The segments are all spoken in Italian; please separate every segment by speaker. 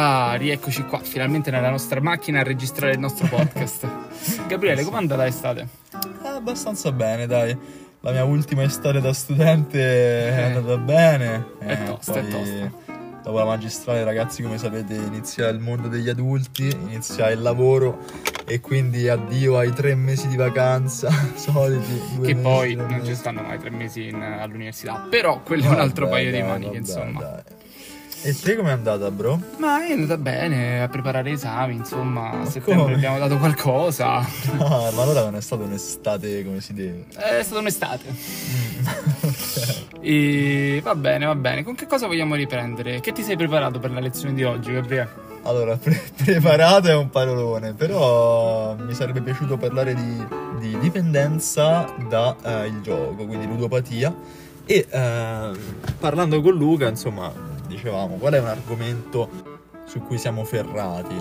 Speaker 1: Ah, rieccoci qua, finalmente nella nostra macchina a registrare il nostro podcast. Gabriele, com'è andata l'estate?
Speaker 2: Eh, abbastanza bene, dai. La mia ultima estate da studente è andata bene.
Speaker 1: È
Speaker 2: Eh,
Speaker 1: tosta,
Speaker 2: poi,
Speaker 1: è tosta.
Speaker 2: Dopo la magistrale, ragazzi, come sapete, inizia il mondo degli adulti, inizia il lavoro e quindi addio ai tre mesi di vacanza soliti.
Speaker 1: Che
Speaker 2: mesi,
Speaker 1: poi non ci
Speaker 2: mesi.
Speaker 1: stanno mai tre mesi in- all'università, però quello è un altro
Speaker 2: Vabbè,
Speaker 1: paio di
Speaker 2: dai,
Speaker 1: maniche,
Speaker 2: vabbè,
Speaker 1: insomma.
Speaker 2: dai. E te com'è andata, bro?
Speaker 1: Ma è andata bene a preparare esami, insomma, a settembre
Speaker 2: come?
Speaker 1: abbiamo dato qualcosa.
Speaker 2: Ah, ma allora non è stata un'estate come si deve.
Speaker 1: È stata un'estate.
Speaker 2: Ok.
Speaker 1: E va bene, va bene. Con che cosa vogliamo riprendere? Che ti sei preparato per la lezione di oggi, Gabriele?
Speaker 2: Allora, pre- preparato è un parolone, però mi sarebbe piaciuto parlare di, di dipendenza dal gioco, quindi ludopatia. E eh, parlando con Luca, insomma, dicevamo qual è un argomento su cui siamo ferrati.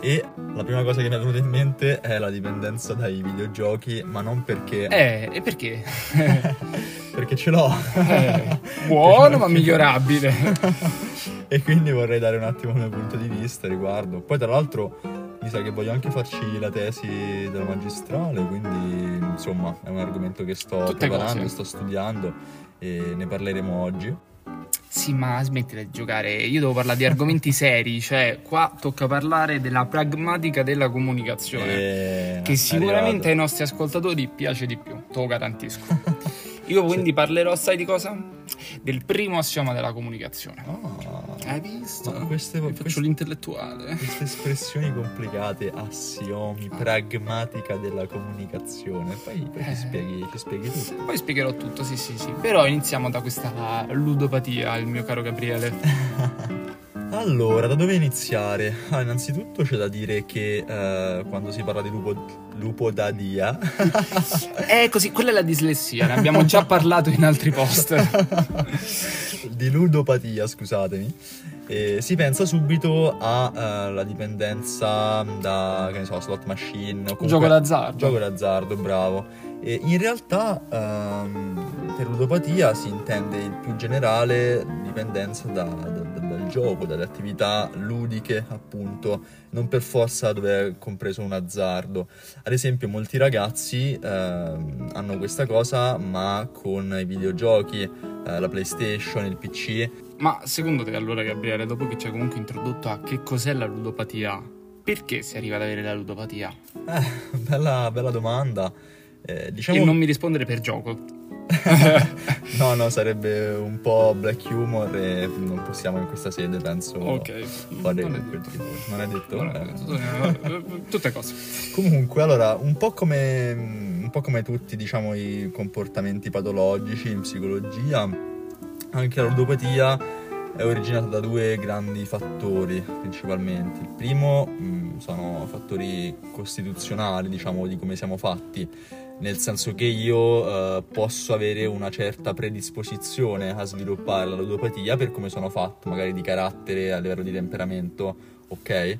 Speaker 2: E la prima cosa che mi è venuta in mente è la dipendenza dai videogiochi, ma non perché,
Speaker 1: Eh, e perché?
Speaker 2: perché ce l'ho.
Speaker 1: Eh, buono ma migliorabile.
Speaker 2: e quindi vorrei dare un attimo il mio punto di vista riguardo. Poi, tra l'altro, mi sa che voglio anche farci la tesi della magistrale, quindi insomma è un argomento che sto
Speaker 1: Tutte
Speaker 2: preparando,
Speaker 1: cose.
Speaker 2: sto studiando e ne parleremo oggi.
Speaker 1: Sì, ma smettila di giocare. Io devo parlare di argomenti seri, cioè qua tocca parlare della pragmatica della comunicazione.
Speaker 2: E
Speaker 1: Che sicuramente ai nostri ascoltatori piace di più, tocca tantissimo. Io quindi parlerò, sai di cosa? Del primo assioma della comunicazione.
Speaker 2: Ah,
Speaker 1: Hai visto?
Speaker 2: Queste-
Speaker 1: Io faccio
Speaker 2: queste-
Speaker 1: l'intellettuale.
Speaker 2: queste espressioni complicate, assiomi, pragmatica della comunicazione. Poi, poi
Speaker 1: Eh.
Speaker 2: ci, spieghi, ci spieghi tutto.
Speaker 1: Poi spiegherò tutto, sì, sì, sì. Però iniziamo da questa ludopatia, il mio caro Gabriele.
Speaker 2: Allora, da dove iniziare? Ah, innanzitutto c'è da dire che eh, quando si parla di lupo, lupodadia
Speaker 1: Eh, così, quella è la dislessia, ne abbiamo già parlato in altri post.
Speaker 2: di ludopatia, scusatemi, eh, si pensa subito alla dipendenza da, che ne so, slot machine o comunque
Speaker 1: Gioco d'azzardo.
Speaker 2: gioco d'azzardo, bravo. E in realtà ehm, per ludopatia si intende in più generale dipendenza da- da- dal gioco, dalle attività ludiche, appunto, non per forza dove è compreso un azzardo. Ad esempio, molti ragazzi ehm, hanno questa cosa, ma con i videogiochi, eh, la PlayStation, il PC.
Speaker 1: Ma secondo te allora Gabriele, dopo che ci hai comunque introdotto a che cos'è la ludopatia, perché si arriva ad avere la ludopatia?
Speaker 2: Eh, bella, bella domanda. Eh, diciamo
Speaker 1: E non mi rispondere per gioco.
Speaker 2: no, no, sarebbe un po' black humor e non possiamo in questa sede, penso,
Speaker 1: Ok.
Speaker 2: fare
Speaker 1: Non è detto.
Speaker 2: Non è detto?
Speaker 1: Non è
Speaker 2: Eh.
Speaker 1: detto. Tutte cose.
Speaker 2: Comunque, allora, un po' come un po' come tutti, diciamo, i comportamenti patologici in psicologia, anche la ludopatia è originata da due grandi fattori principalmente. Il primo mh, sono fattori costituzionali, diciamo, di come siamo fatti, nel senso che io eh, posso avere una certa predisposizione a sviluppare la ludopatia per come sono fatto, magari di carattere, a livello di temperamento, ok?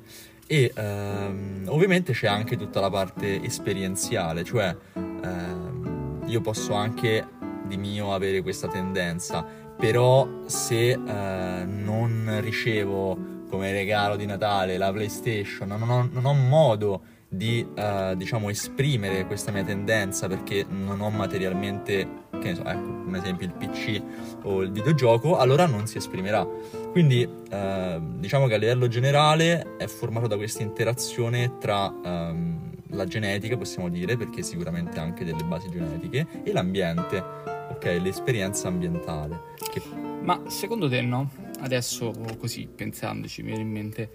Speaker 2: E ehm, ovviamente c'è anche tutta la parte esperienziale, cioè ehm, io posso anche di mio avere questa tendenza, però se eh, non ricevo come regalo di Natale la PlayStation, non ho, non ho modo di eh, diciamo esprimere questa mia tendenza perché non ho materialmente, che ne so, ecco, un esempio il PC o il videogioco, allora non si esprimerà. Quindi eh, diciamo che a livello generale è formato da questa interazione tra ehm, la genetica, possiamo dire, perché sicuramente anche delle basi genetiche, e l'ambiente, ok, l'esperienza ambientale. Che
Speaker 1: Ma secondo te no? Adesso così pensandoci mi viene in mente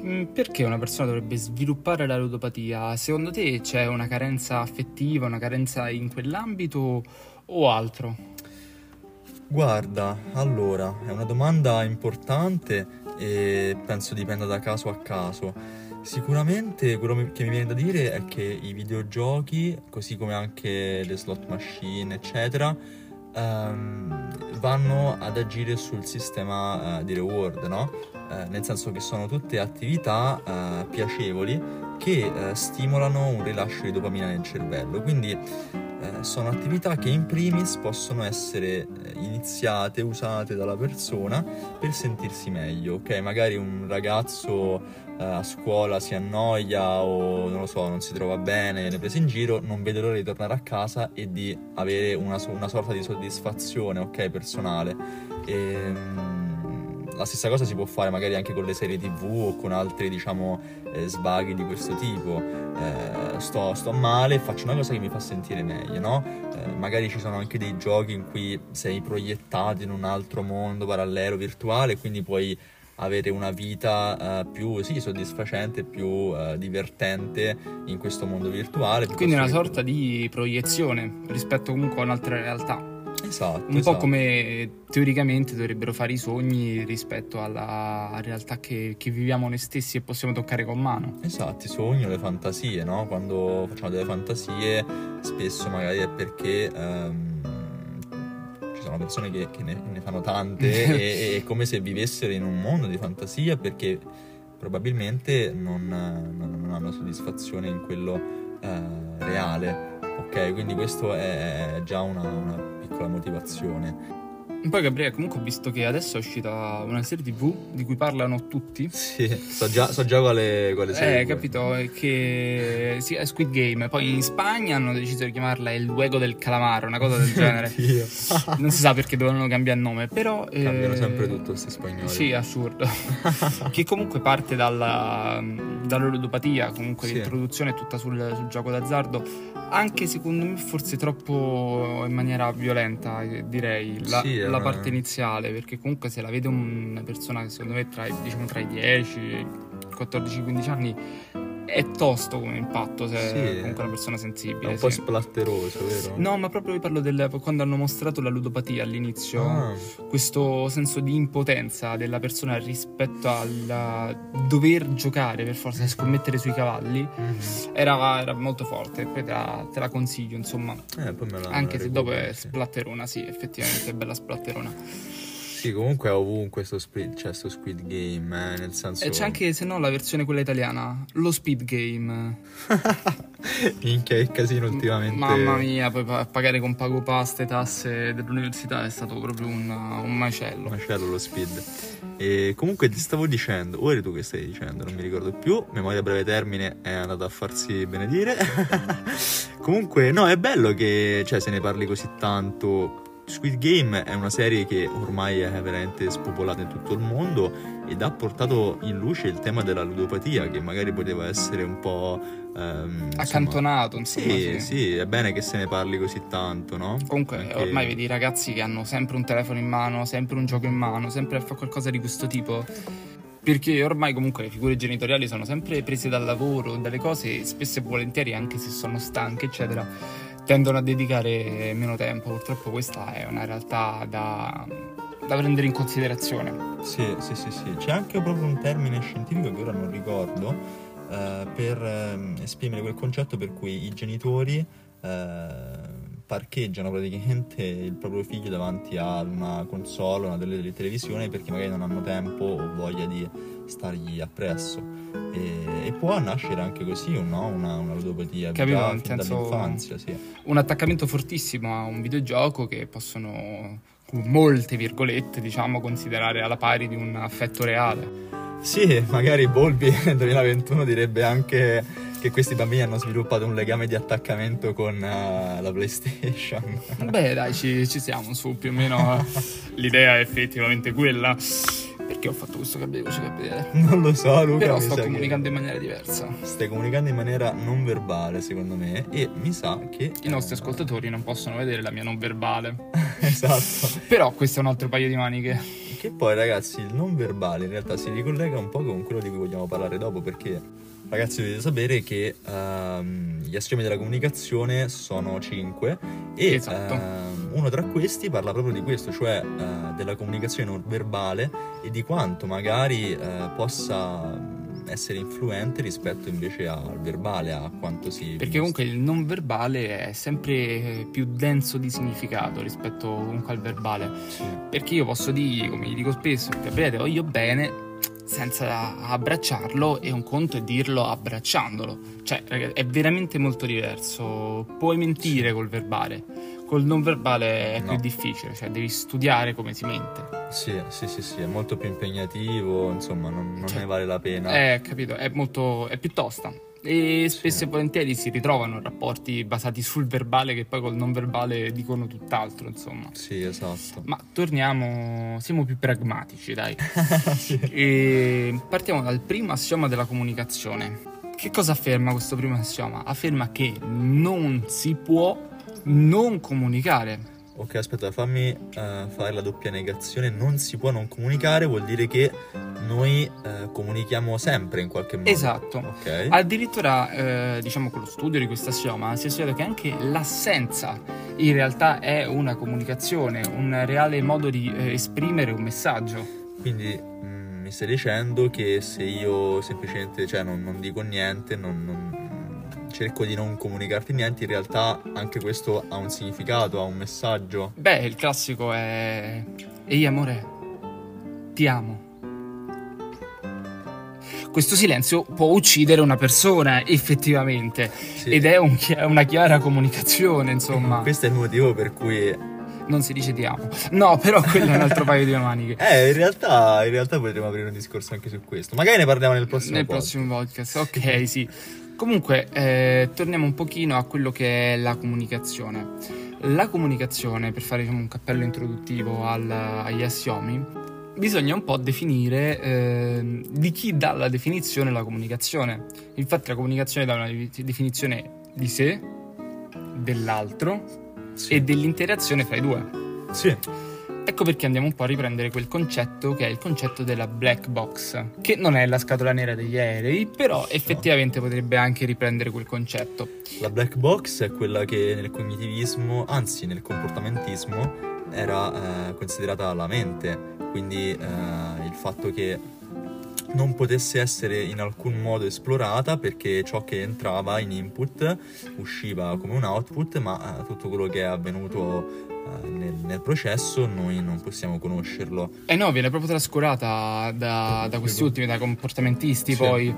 Speaker 1: mm, perché una persona dovrebbe sviluppare la ludopatia? Secondo te c'è una carenza affettiva, una carenza in quell'ambito o altro?
Speaker 2: Guarda, allora, è una domanda importante e penso dipenda da caso a caso. Sicuramente quello che mi viene da dire è che i videogiochi, così come anche le slot machine, eccetera, ehm, vanno ad agire sul sistema eh, di reward, no? Eh, nel senso che sono tutte attività eh, piacevoli che eh, stimolano un rilascio di dopamina nel cervello. Quindi eh, sono attività che in primis possono essere eh, iniziate, usate dalla persona per sentirsi meglio, ok? Magari un ragazzo a scuola si annoia o non lo so, non si trova bene, viene preso in giro, non vede l'ora di tornare a casa e di avere una, una sorta di soddisfazione, ok, personale. E, ehm, la stessa cosa si può fare magari anche con le serie tv o con altri diciamo eh, svaghi di questo tipo eh, sto, sto, male faccio una cosa che mi fa sentire meglio no? Eh, magari ci sono anche dei giochi in cui sei proiettato in un altro mondo parallelo virtuale quindi puoi avere una vita uh, più sì, soddisfacente, più uh, divertente in questo mondo virtuale.
Speaker 1: Quindi una sorta di proiezione rispetto comunque a un'altra realtà.
Speaker 2: Esatto.
Speaker 1: Un
Speaker 2: esatto.
Speaker 1: po' come teoricamente dovrebbero fare i sogni rispetto alla realtà che, che, viviamo noi stessi e possiamo toccare con mano.
Speaker 2: Esatto, i sogni o le fantasie, no? Quando facciamo delle fantasie, spesso magari è perché. Um, sono persone che, che ne, ne, fanno tante e è come se vivessero in un mondo di fantasia perché probabilmente non, non, non hanno soddisfazione in quello uh, reale. Ok, quindi questo è già una, una piccola motivazione.
Speaker 1: Poi Gabriele, comunque ho visto che adesso è uscita una serie tv di cui parlano tutti.
Speaker 2: Sì, so già, so già quale, quale serie.
Speaker 1: Eh, capito, è che sì, è Squid Game. Poi in Spagna hanno deciso di chiamarla Il Luego del Calamaro, una cosa del genere. non si sa perché dovevano cambiare nome, però...
Speaker 2: Cambiano eh, sempre tutto questi spagnoli.
Speaker 1: Sì, assurdo. che comunque parte dalla, dalla ludopatia, comunque sì. l'introduzione è tutta sul, sul gioco d'azzardo anche secondo me forse troppo in maniera violenta direi la, sì, la parte iniziale perché comunque se la vede una persona che secondo me tra, diciamo, tra i 10 e i 14-15 anni è tosto come impatto se sì, comunque una persona sensibile.
Speaker 2: È un po' splatteroso, vero?
Speaker 1: No, ma proprio vi parlo del quando hanno mostrato la ludopatia all'inizio, ah. questo senso di impotenza della persona rispetto al dover giocare per forza, scommettere sui cavalli, mm-hmm. era, era, molto forte. Poi te la, te la consiglio, insomma.
Speaker 2: Eh,
Speaker 1: Anche se dopo è splatterona, sì, effettivamente è bella splatterona.
Speaker 2: Sì, comunque ovunque sto Squid, c'è sto Squid Game, eh, nel senso...
Speaker 1: E c'è anche, se no, la versione quella italiana, lo Speed Game.
Speaker 2: Minchia, che casino ultimamente.
Speaker 1: Mamma mia, poi pagare con pago pasta e tasse dell'università è stato proprio un, un macello.
Speaker 2: Macello lo Speed. E comunque ti stavo dicendo, o eri tu che stai dicendo, non mi ricordo più, memoria a breve termine è andata a farsi benedire. comunque, no, è bello che cioè, se ne parli così tanto Squid Game è una serie che ormai è veramente spopolata in tutto il mondo ed ha portato in luce il tema della ludopatia che magari poteva essere un po'
Speaker 1: ehm, accantonato
Speaker 2: insomma, sì, sì, sì, è bene che se ne parli così tanto no?
Speaker 1: comunque Anche... ormai vedi i ragazzi che hanno sempre un telefono in mano sempre un gioco in mano sempre a fare qualcosa di questo tipo perché ormai comunque le figure genitoriali sono sempre prese dal lavoro, dalle cose, spesso e volentieri anche se sono stanche, eccetera tendono a dedicare meno tempo. Purtroppo questa è una realtà da, da prendere in considerazione.
Speaker 2: Sì, sì, sì, sì. C'è anche proprio un termine scientifico che ora non ricordo eh, per eh, esprimere quel concetto per cui i genitori eh, parcheggiano praticamente il proprio figlio davanti a una console, una delle televisioni perché magari non hanno tempo o voglia di stargli appresso e, e può nascere anche così no? una, una ludopatia
Speaker 1: Capito, già,
Speaker 2: dall'infanzia sì.
Speaker 1: un attaccamento fortissimo a un videogioco che possono con molte virgolette diciamo considerare alla pari di un affetto reale
Speaker 2: sì magari Bolby nel 2021 direbbe anche che questi bambini hanno sviluppato un legame di attaccamento con uh, la PlayStation.
Speaker 1: Beh, dai, ci, ci siamo su più o meno. l'idea è effettivamente quella. Perché ho fatto questo cambio di voce Gabriele?
Speaker 2: Non lo so, Luca.
Speaker 1: Però sto comunicando in maniera diversa.
Speaker 2: Stai comunicando in maniera non verbale, secondo me, e mi sa che.
Speaker 1: I nostri ascoltatori non possono vedere la mia non verbale.
Speaker 2: esatto.
Speaker 1: Però questo è un altro paio di maniche.
Speaker 2: Che poi, ragazzi, il non verbale in realtà si ricollega un po' con quello di cui vogliamo parlare dopo, perché Ragazzi, dovete sapere che um, gli assiomi della comunicazione sono cinque e esatto. uh, uno tra questi parla proprio di questo, cioè uh, della comunicazione non verbale e di quanto magari uh, possa essere influente rispetto invece al verbale, a quanto si...
Speaker 1: Perché comunque il non verbale è sempre più denso di significato rispetto comunque al verbale. Sì. Perché io posso dire, come gli dico spesso, Gabriele, voglio bene, senza abbracciarlo e un conto è dirlo abbracciandolo. Cioè, è veramente molto diverso. Puoi mentire col verbale, col non verbale è
Speaker 2: No.
Speaker 1: più difficile, cioè devi studiare come si mente.
Speaker 2: Sì, sì, sì, sì, è molto più impegnativo, insomma, non, non
Speaker 1: Cioè,
Speaker 2: ne vale la pena.
Speaker 1: Eh, capito, è molto è più tosta. E spesso e volentieri si ritrovano rapporti basati sul verbale che poi col non verbale dicono tutt'altro, insomma.
Speaker 2: Sì, esatto.
Speaker 1: Ma torniamo, siamo più pragmatici, dai. E partiamo dal primo assioma della comunicazione. Che cosa afferma questo primo assioma? Afferma che non si può non comunicare.
Speaker 2: Ok, aspetta, fammi eh, fare la doppia negazione. Non si può non comunicare, vuol dire che noi eh, comunichiamo sempre in qualche modo.
Speaker 1: Esatto.
Speaker 2: Ok.
Speaker 1: Addirittura, eh, diciamo, con lo studio di questo assioma si è studiato che anche l'assenza in realtà è una comunicazione, un reale modo di esprimere un messaggio.
Speaker 2: Quindi mm, mi stai dicendo che se io semplicemente cioè, non, non dico niente, non, non- cerco di non comunicarti niente, in realtà anche questo ha un significato, ha un messaggio.
Speaker 1: Beh, il classico è Ehi amore, ti amo. Questo silenzio può uccidere una persona, effettivamente,
Speaker 2: Sì.
Speaker 1: ed è un chi- una chiara comunicazione, insomma.
Speaker 2: Questo è il motivo per cui...
Speaker 1: Non si dice ti amo. No, però quello è un altro paio di maniche.
Speaker 2: Eh, in realtà, in realtà potremmo aprire un discorso anche su questo. Magari ne parliamo nel prossimo
Speaker 1: Nel
Speaker 2: podcast.
Speaker 1: prossimo podcast, ok, sì. Comunque, eh, torniamo un pochino a quello che è la comunicazione. La comunicazione, per fare diciamo, un cappello introduttivo al- agli assiomi, bisogna un po' definire eh, di chi dà la definizione alla comunicazione. Infatti la comunicazione dà una de- definizione di sé, dell'altro
Speaker 2: Sì.
Speaker 1: e dell'interazione fra i due.
Speaker 2: Sì.
Speaker 1: Ecco perché andiamo un po' a riprendere quel concetto che è il concetto della black box, che non è la scatola nera degli aerei, però effettivamente potrebbe anche riprendere quel concetto.
Speaker 2: La black box è quella che nel cognitivismo, anzi nel comportamentismo, era eh, considerata la mente, quindi eh, il fatto che non potesse essere in alcun modo esplorata perché ciò che entrava in input usciva come un output, ma eh, tutto quello che è avvenuto nel, nel processo noi non possiamo conoscerlo.
Speaker 1: E no, viene proprio trascurata da, da questi ultimi, da comportamentisti
Speaker 2: Sì.
Speaker 1: poi,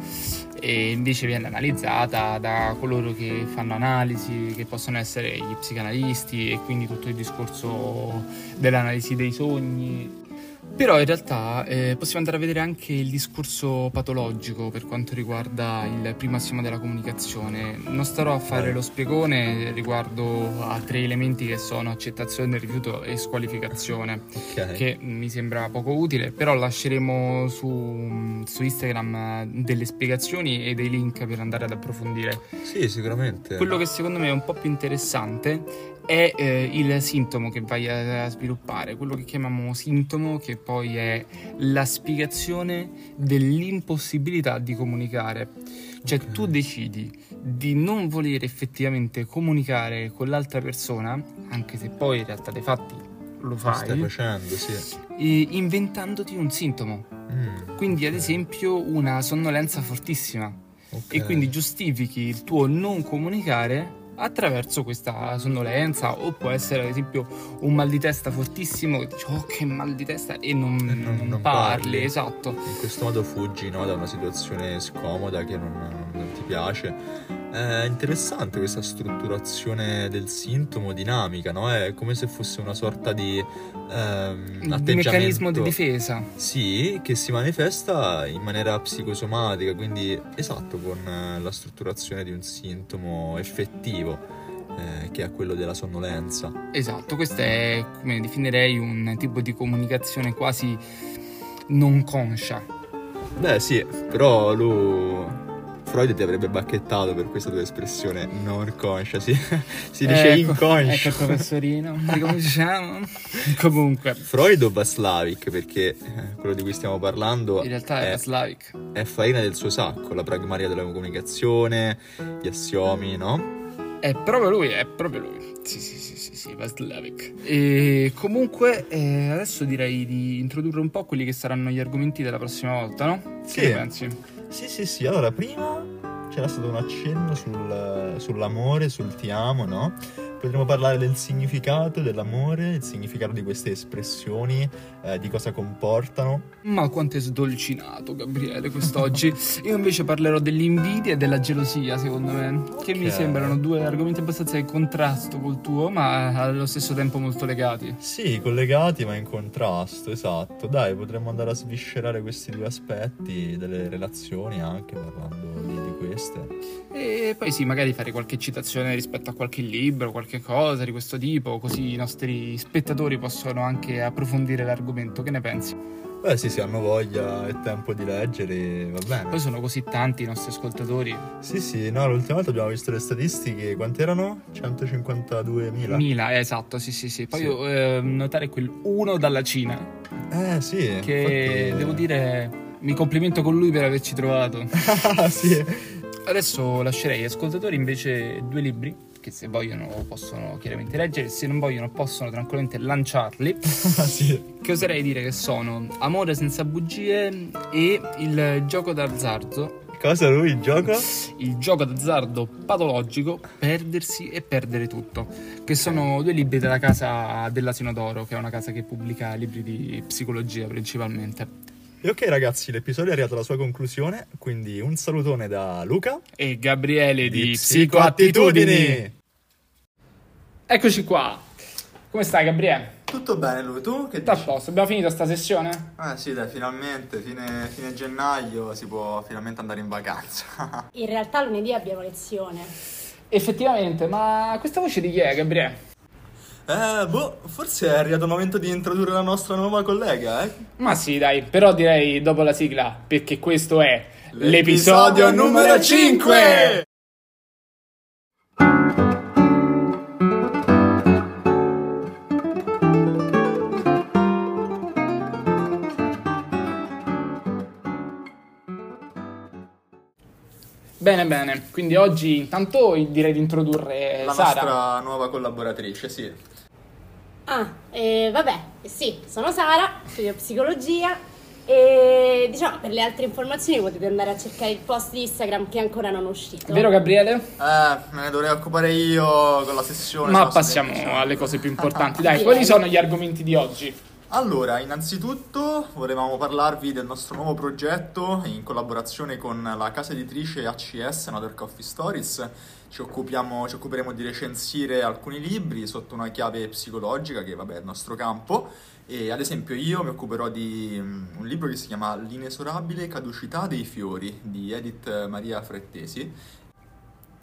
Speaker 1: e invece viene analizzata da coloro che fanno analisi, che possono essere gli psicanalisti e quindi tutto il discorso dell'analisi dei sogni. Però in realtà eh, possiamo andare a vedere anche il discorso patologico per quanto riguarda il primo assioma della comunicazione. Non starò a fare lo spiegone riguardo a tre elementi che sono accettazione, rifiuto e squalificazione
Speaker 2: Ok.
Speaker 1: che mi sembra poco utile, però lasceremo su, su Instagram eh, delle spiegazioni e dei link per andare ad approfondire.
Speaker 2: Sì, sicuramente.
Speaker 1: Quello che secondo me è un po' più interessante è eh, il sintomo che vai a, a sviluppare, quello che chiamiamo sintomo, che poi è la spiegazione dell'impossibilità di comunicare. Cioè
Speaker 2: Ok.
Speaker 1: tu decidi di non voler effettivamente comunicare con l'altra persona, anche se poi in realtà dei fatti lo fai,
Speaker 2: stai facendo, sì.
Speaker 1: e inventandoti un sintomo.
Speaker 2: Mm,
Speaker 1: Quindi, ad
Speaker 2: ok.
Speaker 1: esempio, una sonnolenza fortissima.
Speaker 2: Ok.
Speaker 1: E quindi giustifichi il tuo non comunicare attraverso questa sonnolenza. O può essere, ad esempio, un mal di testa fortissimo che dici, oh, che mal di testa, e non,
Speaker 2: E non
Speaker 1: non parli.
Speaker 2: parli.
Speaker 1: Esatto.
Speaker 2: In questo modo fuggi no, da una situazione scomoda che non, non ti piace. È interessante questa strutturazione del sintomo dinamica, no? È come se fosse una sorta di ehm, atteggiamento.
Speaker 1: meccanismo di difesa.
Speaker 2: Sì, che si manifesta in maniera psicosomatica, quindi esatto, con eh, la strutturazione di un sintomo effettivo, eh, che è quello della sonnolenza.
Speaker 1: Esatto, questo è come definirei un tipo di comunicazione quasi non conscia.
Speaker 2: Beh, sì, però lui. Freud ti avrebbe bacchettato per questa tua espressione non conscia, si, si dice
Speaker 1: Ecco,
Speaker 2: inconscio.
Speaker 1: Ecco professorino, diciamo. Comunque,
Speaker 2: Freud o Vaslavic, perché eh, quello di cui stiamo parlando
Speaker 1: in realtà è
Speaker 2: è,
Speaker 1: Slavic.
Speaker 2: è farina del suo sacco, la pragmatica della comunicazione, gli assiomi, no?
Speaker 1: È proprio lui, è proprio lui. Sì, sì, sì, sì, sì, Vaslavic. E comunque, eh, adesso direi di introdurre un po' quelli che saranno gli argomenti della prossima volta, no?
Speaker 2: Sì.
Speaker 1: Che ne pensi?
Speaker 2: Sì, sì, sì. Allora, prima c'era stato un accenno sul- sull'amore, sul ti amo, no? Potremmo parlare del significato dell'amore, il significato di queste espressioni, eh, di cosa comportano.
Speaker 1: Ma quanto è sdolcinato Gabriele quest'oggi. Io invece parlerò dell'invidia e della gelosia, secondo me, che mi
Speaker 2: Ok.
Speaker 1: sembrano due argomenti abbastanza in contrasto col tuo, ma allo stesso tempo molto legati.
Speaker 2: Sì, collegati ma in contrasto, esatto. Dai, potremmo andare a sviscerare questi due aspetti delle relazioni anche parlando queste.
Speaker 1: E poi sì, magari fare qualche citazione rispetto a qualche libro, qualche cosa di questo tipo, così i nostri spettatori possono anche approfondire l'argomento. Che ne pensi?
Speaker 2: Beh sì, se hanno voglia e tempo di leggere, va bene.
Speaker 1: Poi sono così tanti i nostri ascoltatori.
Speaker 2: Sì, sì, no, l'ultima volta abbiamo visto le statistiche, quante erano? 152.000?
Speaker 1: Mila, eh, esatto, sì, sì, sì. Poi
Speaker 2: Sì.
Speaker 1: eh, notare quel uno dalla Cina,
Speaker 2: Eh sì,
Speaker 1: che
Speaker 2: infatti-
Speaker 1: devo dire, mi complimento con lui per averci trovato.
Speaker 2: Ah, sì.
Speaker 1: Adesso lascerei agli ascoltatori invece due libri che se vogliono possono chiaramente leggere, se non vogliono possono tranquillamente lanciarli,
Speaker 2: Ah, sì.
Speaker 1: che oserei dire che sono Amore senza bugie e Il gioco d'azzardo,
Speaker 2: Cosa lui gioca?
Speaker 1: il gioco d'azzardo patologico, perdersi e perdere tutto, che sono due libri della casa dell'Asino d'Oro, che è una casa che pubblica libri di psicologia principalmente.
Speaker 2: E ok ragazzi, l'episodio è arrivato alla sua conclusione, quindi un salutone da Luca
Speaker 1: E Gabriele di, Psicoattitudini. Eccoci qua. Come stai Gabriele?
Speaker 2: Tutto bene lui, tu che
Speaker 1: Tutto a posto, abbiamo finito sta sessione?
Speaker 2: Ah sì dai, finalmente, fine, fine gennaio si può finalmente andare in vacanza.
Speaker 3: In realtà lunedì abbiamo lezione.
Speaker 1: Effettivamente, ma questa voce di chi è Gabriele?
Speaker 2: Eh, boh, forse è arrivato il momento di introdurre la nostra nuova collega, eh?
Speaker 1: Ma sì dai, però direi dopo la sigla, perché questo è
Speaker 2: L'episodio numero 5!
Speaker 1: Bene bene, quindi oggi intanto direi di introdurre
Speaker 2: La
Speaker 1: Sara.
Speaker 2: nostra nuova collaboratrice, sì.
Speaker 3: Ah, e vabbè, eh sì, sono Sara, studio psicologia e diciamo per le altre informazioni potete andare a cercare il post di Instagram che ancora non è uscito.
Speaker 1: Vero Gabriele?
Speaker 2: Eh, me ne dovrei occupare io con la sessione.
Speaker 1: Ma passiamo alle cose più importanti. Dai,
Speaker 3: Direi.
Speaker 1: quali sono gli argomenti di oggi?
Speaker 2: Allora, innanzitutto volevamo parlarvi del nostro nuovo progetto in collaborazione con la casa editrice ACS, Another Coffee Stories. Ci, occupiamo, ci occuperemo di recensire alcuni libri sotto una chiave psicologica, che vabbè è il nostro campo. E ad esempio io mi occuperò di mm, un libro che si chiama L'inesorabile caducità dei fiori di Edith Maria Frettesi.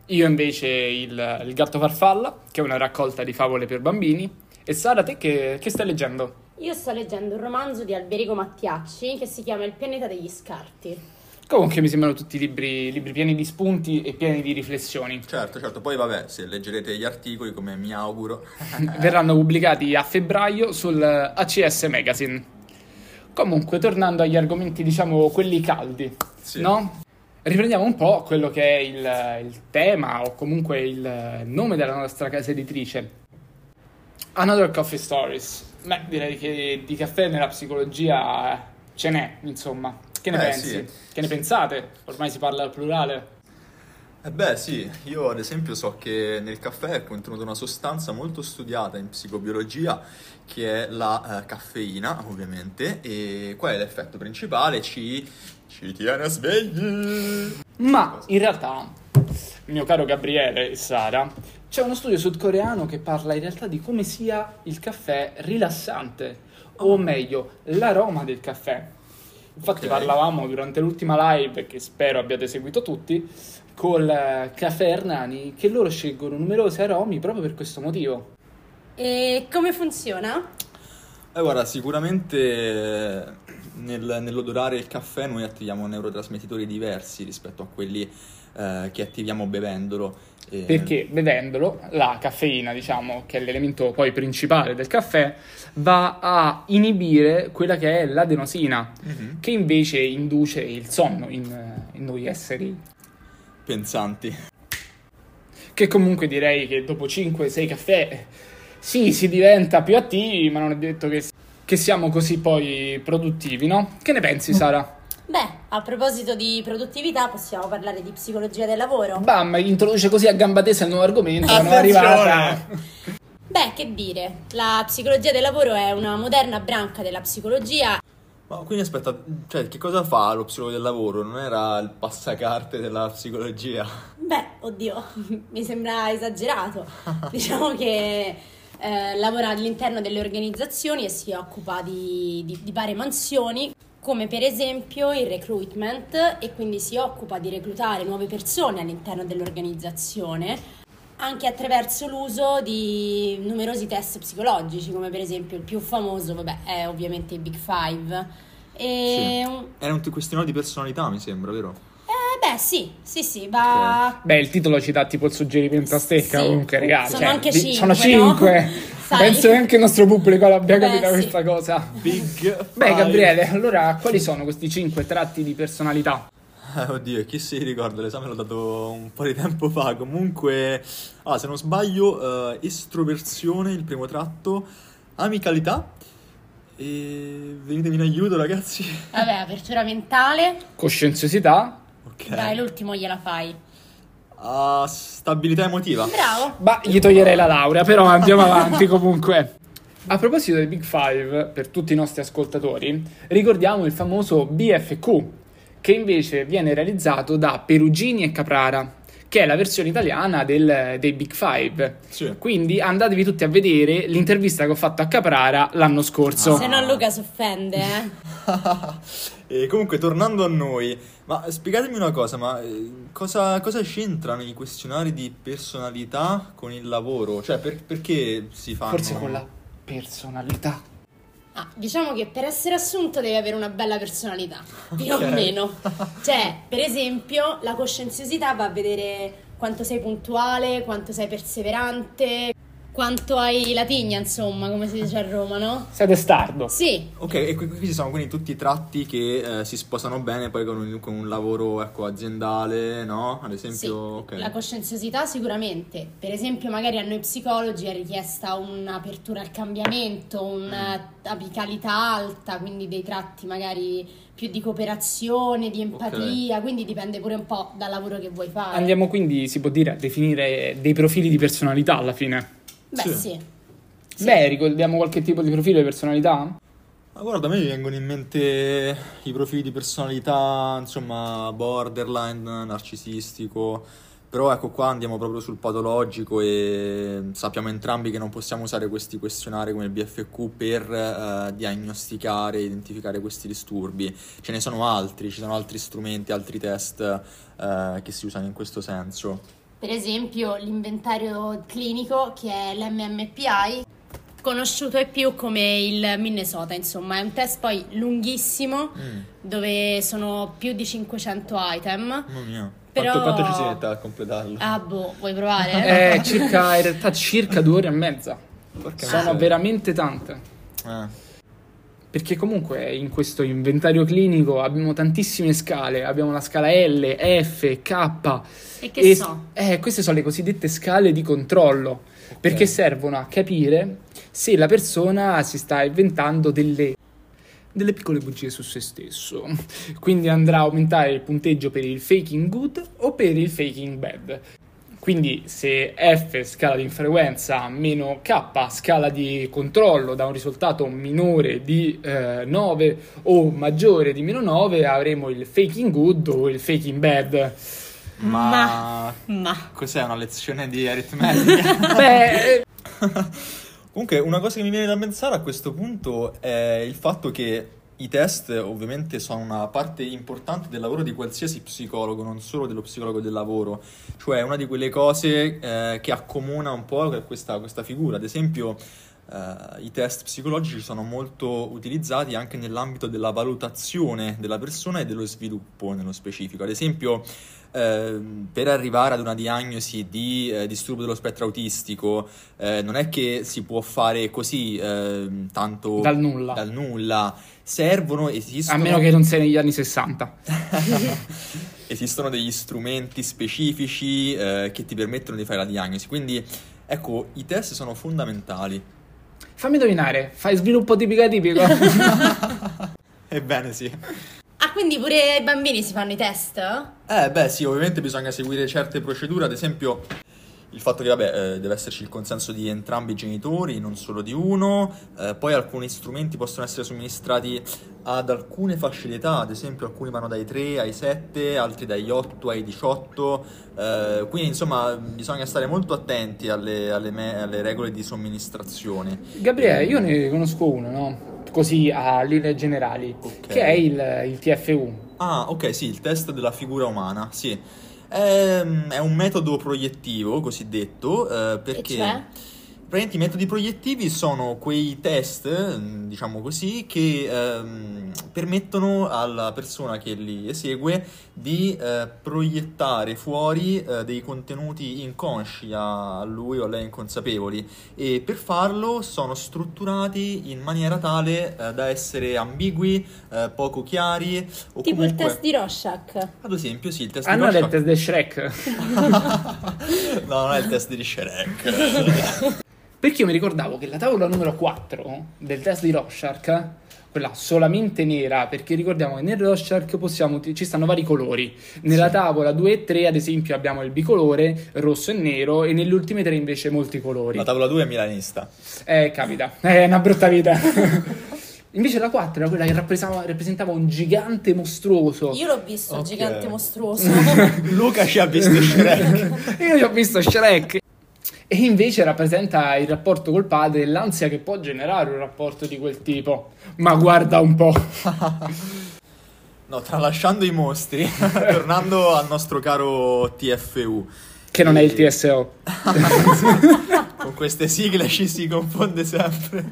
Speaker 1: Io invece il, il gatto farfalla, che è una raccolta di favole per bambini. E Sara, te che, che stai leggendo?
Speaker 3: Io sto leggendo un romanzo di Alberico Mattiacci che si chiama Il pianeta degli scarti.
Speaker 1: Comunque mi sembrano tutti libri, libri pieni di spunti e pieni di riflessioni.
Speaker 2: Certo, certo, poi vabbè, se leggerete gli articoli, come mi auguro,
Speaker 1: Verranno pubblicati a febbraio sul ACS Magazine. Comunque, tornando agli argomenti, diciamo, quelli caldi,
Speaker 2: Sì.
Speaker 1: no? Riprendiamo un po' quello che è il, il tema o comunque il nome della nostra casa editrice. Another Coffee Stories. Beh, direi che di caffè nella psicologia ce n'è, insomma. Che ne
Speaker 2: Eh,
Speaker 1: pensi?
Speaker 2: sì.
Speaker 1: Che ne pensate? Ormai si parla al plurale.
Speaker 2: Eh beh sì, io ad esempio so che nel caffè è contenuta una sostanza molto studiata in psicobiologia che è la eh, caffeina ovviamente e qual è l'effetto principale? Ci, ci tiene svegli!
Speaker 1: Ma in realtà, mio caro Gabriele e Sara, c'è uno studio sudcoreano che parla in realtà di come sia il caffè rilassante, o meglio, l'aroma del caffè. Infatti
Speaker 2: Ok.
Speaker 1: parlavamo durante l'ultima live, che spero abbiate seguito tutti, col eh, caffè Hernani, che loro scelgono numerosi aromi proprio per questo motivo.
Speaker 3: E come funziona?
Speaker 2: Eh guarda, sicuramente eh, nel- nell'odorare il caffè noi attiviamo neurotrasmettitori diversi rispetto a quelli eh, che attiviamo bevendolo. E-
Speaker 1: Perché bevendolo, la caffeina, diciamo, che è l'elemento poi principale del caffè, va a inibire quella che è l'adenosina,
Speaker 2: Mhm.
Speaker 1: che invece induce il sonno in, in noi esseri.
Speaker 2: Pensanti.
Speaker 1: Che comunque direi che dopo 5-6 caffè, sì, si diventa più attivi, ma non è detto che, che siamo così poi produttivi, no? Che ne pensi, Sara?
Speaker 3: Beh, a proposito di produttività, possiamo parlare di psicologia del lavoro.
Speaker 1: Bam, introduce così a gamba tesa il nuovo argomento. Sono arrivata.
Speaker 3: Beh, che dire, la psicologia del lavoro è una moderna branca della psicologia.
Speaker 2: Ma quindi aspetta, cioè, che cosa fa lo psicologo del lavoro? Non era il passacarte della psicologia?
Speaker 3: Beh, oddio, mi sembra esagerato. diciamo che eh, lavora all'interno delle organizzazioni e si occupa di, di, di varie mansioni, come per esempio il recruitment, e quindi si occupa di reclutare nuove persone all'interno dell'organizzazione anche attraverso l'uso di numerosi test psicologici, come per esempio il più famoso, vabbè, è ovviamente il Big Five. E
Speaker 2: Sì.
Speaker 3: un-
Speaker 2: Era un questione di personalità, mi sembra, vero?
Speaker 3: Eh, beh, sì, sì, sì, va.
Speaker 1: Beh, il titolo ci dà tipo il suggerimento a stecca.
Speaker 3: Sì,
Speaker 1: comunque, ragazzi.
Speaker 3: sono anche
Speaker 1: di-
Speaker 3: cinque,
Speaker 1: Sono
Speaker 3: no?
Speaker 1: cinque.
Speaker 3: Sai.
Speaker 1: Penso che anche il nostro pubblico l'abbia
Speaker 3: Beh,
Speaker 1: capita
Speaker 3: sì.
Speaker 1: questa cosa.
Speaker 2: Big
Speaker 1: Beh,
Speaker 2: Five.
Speaker 1: Gabriele, allora quali sono questi cinque tratti di personalità?
Speaker 2: Eh, oddio, e chi si ricorda? L'esame l'ho dato un po' di tempo fa. Comunque, ah, se non sbaglio, eh, estroversione, il primo tratto, amicalità. E venitemi in aiuto, ragazzi.
Speaker 3: Vabbè, apertura mentale.
Speaker 1: Coscienziosità.
Speaker 2: Ok.
Speaker 3: Dai, l'ultimo gliela fai.
Speaker 2: Ah, stabilità emotiva.
Speaker 3: Bravo.
Speaker 1: Bah, gli toglierei la laurea, però andiamo avanti comunque. A proposito del Big Five, per tutti i nostri ascoltatori, ricordiamo il famoso BFQ, che invece viene realizzato da Perugini e Caprara, che è la versione italiana del- dei Big Five.
Speaker 2: Sì.
Speaker 1: Quindi andatevi tutti a vedere l'intervista che ho fatto a Caprara l'anno scorso.
Speaker 3: Se no Luca si offende, eh.
Speaker 2: e comunque, tornando a noi, ma spiegatemi una cosa, ma eh, cosa, cosa c'entrano i questionari di personalità con il lavoro? Cioè, per- perché si fanno...
Speaker 1: Forse con la personalità.
Speaker 3: Ah, diciamo che per essere assunto devi avere una bella personalità, più
Speaker 2: Ok.
Speaker 3: o meno. Cioè, per esempio, la coscienziosità va a vedere quanto sei puntuale, quanto sei perseverante, quanto hai la tigna, insomma, come si dice a Roma, no?
Speaker 1: Sei testardo.
Speaker 3: Sì,
Speaker 2: Ok, e qui- questi sono quindi tutti i tratti che eh, si sposano bene poi con un, con un lavoro ecco, aziendale, no? Ad esempio,
Speaker 3: sì.
Speaker 2: ok.
Speaker 3: La coscienziosità sicuramente. Per esempio, magari a noi psicologi è richiesta un'apertura al cambiamento, un'apicalità alta, quindi dei tratti magari più di cooperazione, di empatia, quindi dipende pure un po' dal lavoro che vuoi fare.
Speaker 1: Andiamo quindi, si può dire, a definire dei profili di personalità alla fine.
Speaker 3: Beh,
Speaker 2: Sì.
Speaker 3: sì. Sì.
Speaker 1: Beh, ricordiamo qualche tipo di profilo di personalità?
Speaker 2: Ma guarda, a me mi vengono in mente i profili di personalità, insomma, borderline, narcisistico. Però ecco qua andiamo proprio sul patologico e sappiamo entrambi che non possiamo usare questi questionari come il BFQ per eh, diagnosticare e identificare questi disturbi. Ce ne sono altri, ci sono altri strumenti, altri test eh, che si usano in questo senso.
Speaker 3: Per esempio l'inventario clinico che è l'MMPI, conosciuto ai più come il Minnesota, insomma, è un test poi lunghissimo
Speaker 2: Mm,
Speaker 3: dove sono più di 500 item.
Speaker 2: mamma mia.
Speaker 3: Però-
Speaker 2: Quanto, quanto ci si mette a completarlo?
Speaker 3: Ah, boh, vuoi provare?
Speaker 1: Eh, circa, in realtà circa due ore e mezza.
Speaker 2: Porca
Speaker 1: Sono veramente tante.
Speaker 2: Eh.
Speaker 1: Perché comunque in questo inventario clinico abbiamo tantissime scale. Abbiamo la scala L, F, K.
Speaker 3: E che so?
Speaker 1: Eh, queste sono le cosiddette scale di controllo. Perché servono a capire se la persona si sta inventando delle, delle piccole bugie su se stesso. Quindi andrà a aumentare il punteggio per il faking good o per il faking bad. Quindi se F scala di infrequenza meno K scala di controllo da un risultato minore di eh, 9 o maggiore di meno 9 avremo il faking good o il faking bad.
Speaker 2: Ma...
Speaker 3: Ma...
Speaker 2: Cos'è una lezione di aritmetica?
Speaker 1: Beh, eh,
Speaker 2: Comunque, una cosa che mi viene da pensare a questo punto è il fatto che i test ovviamente sono una parte importante del lavoro di qualsiasi psicologo, non solo dello psicologo del lavoro, cioè una di quelle cose eh, che accomuna un po' questa, questa figura. Ad esempio, eh, i test psicologici sono molto utilizzati anche nell'ambito della valutazione della persona e dello sviluppo nello specifico. Ad esempio, ehm, per arrivare ad una diagnosi di eh, disturbo dello spettro autistico, eh, non è che si può fare così ehm, tanto
Speaker 1: Dal nulla.
Speaker 2: dal nulla. Servono,
Speaker 1: a
Speaker 2: esistono,
Speaker 1: meno che non sei negli anni 60.
Speaker 2: esistono degli strumenti specifici eh, che ti permettono di fare la diagnosi. Quindi, ecco, i test sono fondamentali.
Speaker 1: Fammi indovinare, fai sviluppo tipico atipico?
Speaker 2: Ebbene sì.
Speaker 3: A quindi pure i bambini si fanno i test?
Speaker 2: Eh, beh, sì, ovviamente bisogna seguire certe procedure, ad esempio il fatto che, vabbè, eh, deve esserci il consenso di entrambi i genitori, non solo di uno, eh, poi alcuni strumenti possono essere somministrati ad alcune fasce di età, ad esempio alcuni vanno dai 3 ai 7, altri dagli 8 ai 18, eh, quindi insomma bisogna stare molto attenti alle, alle, me- alle regole di somministrazione.
Speaker 1: Gabriele, io ne conosco uno, no? Così a linee generali,
Speaker 2: Ok.
Speaker 1: che è il, il TFU.
Speaker 2: Ah, ok, sì, il test della figura umana, sì. Ehm, È, un metodo proiettivo, cosiddetto, eh, perché...
Speaker 3: Cioè?
Speaker 2: Praticamente i metodi proiettivi sono quei test, mm, diciamo così, che ehm, permettono alla persona che li esegue di eh, proiettare fuori eh, dei contenuti inconsci a lui o a lei inconsapevoli e per farlo sono strutturati in maniera tale eh, da essere ambigui, eh, poco chiari o
Speaker 3: Tipo il
Speaker 2: comunque...
Speaker 3: test di Rorschach.
Speaker 2: Ad esempio, sì, il test
Speaker 1: Ah,
Speaker 2: di
Speaker 1: no, è il
Speaker 2: Rorschach-
Speaker 1: test del Shrek.
Speaker 2: no, non è il test di Shrek.
Speaker 1: Perché io mi ricordavo che la tavola numero 4 del test di Rorschach, quella solamente nera, perché ricordiamo che nel Rorschach possiamo, ci stanno vari colori. Nella tavola 2 e 3, ad esempio, abbiamo il bicolore, rosso e nero, e nelle ultime tre invece molti colori.
Speaker 2: La tavola 2 è milanista.
Speaker 1: Eh, capita. È una brutta vita. Invece la 4 era quella che rappresentava, rappresentava un gigante mostruoso.
Speaker 3: Io l'ho visto,
Speaker 2: Ok.
Speaker 3: gigante mostruoso.
Speaker 2: Luca ci ha visto Shrek.
Speaker 1: Io ci ho visto Shrek. E invece rappresenta il rapporto col padre e l'ansia che può generare un rapporto di quel tipo. Ma guarda un po'.
Speaker 2: No, tralasciando i mostri, tornando al nostro caro TFU.
Speaker 1: Che non è il TSO.
Speaker 2: Con queste sigle ci si confonde sempre.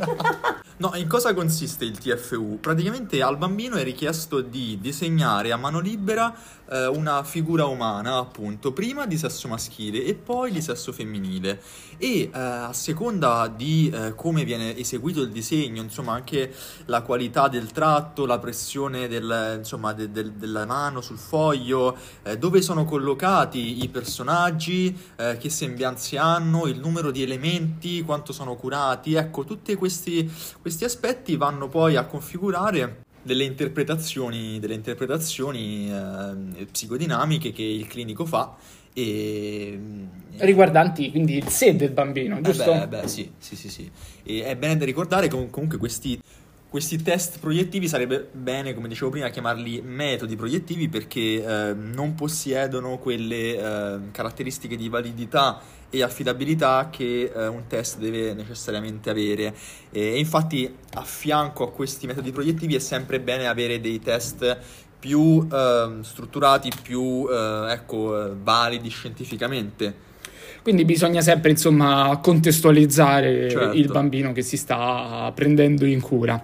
Speaker 2: No, in cosa consiste il TFU? Praticamente al bambino è richiesto di disegnare a mano libera eh, una figura umana, appunto, prima di sesso maschile e poi di sesso femminile. E eh, a seconda di eh, come viene eseguito il disegno, insomma, anche la qualità del tratto, la pressione del- insomma, de- del- della mano sul foglio, eh, dove sono collocati i personaggi, eh, che sembianze hanno, il numero di elementi, quanto sono curati, ecco, tutti questi, questi aspetti vanno poi a configurare delle interpretazioni, delle interpretazioni eh, psicodinamiche che il clinico fa e
Speaker 1: Riguardanti quindi il sé del bambino,
Speaker 2: eh
Speaker 1: giusto?
Speaker 2: beh, beh, sì, sì, sì, sì. E è bene da ricordare che com- comunque questi, questi test proiettivi sarebbe bene, come dicevo prima, chiamarli metodi proiettivi perché eh, non possiedono quelle eh, caratteristiche di validità e affidabilità che eh, un test deve necessariamente avere. E infatti a fianco a questi metodi proiettivi è sempre bene avere dei test più ehm, strutturati, più eh, ecco, eh, validi scientificamente.
Speaker 1: Quindi bisogna sempre, insomma, contestualizzare
Speaker 2: Certo.
Speaker 1: il bambino che si sta prendendo in cura.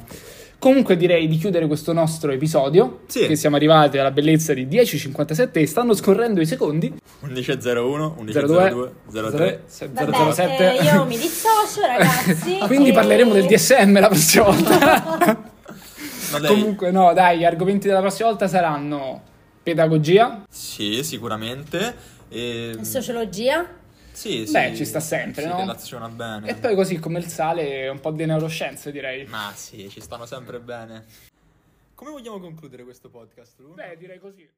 Speaker 1: Comunque direi di chiudere questo nostro episodio,
Speaker 2: Sì.
Speaker 1: che siamo arrivati alla bellezza di 10.57 e stanno scorrendo i secondi.
Speaker 2: 11.01,
Speaker 1: 02,
Speaker 2: 11.02, 03.
Speaker 3: Vabbè,
Speaker 1: 007.
Speaker 3: eh, io mi dissocio, ragazzi.
Speaker 1: Quindi
Speaker 3: e-
Speaker 1: parleremo del DSM la prossima volta.
Speaker 2: No, dai.
Speaker 1: Comunque, no, dai, gli argomenti della prossima volta saranno pedagogia.
Speaker 2: Sì, sicuramente. E...
Speaker 3: Sociologia.
Speaker 2: Sì, sì.
Speaker 1: Beh, ci sta sempre,
Speaker 2: si
Speaker 1: no?
Speaker 2: Si relaziona bene.
Speaker 1: E poi così come il sale un po' di neuroscienze, direi.
Speaker 2: Ma sì, ci stanno sempre bene. Come vogliamo concludere questo podcast, Lu?
Speaker 1: Beh, direi così.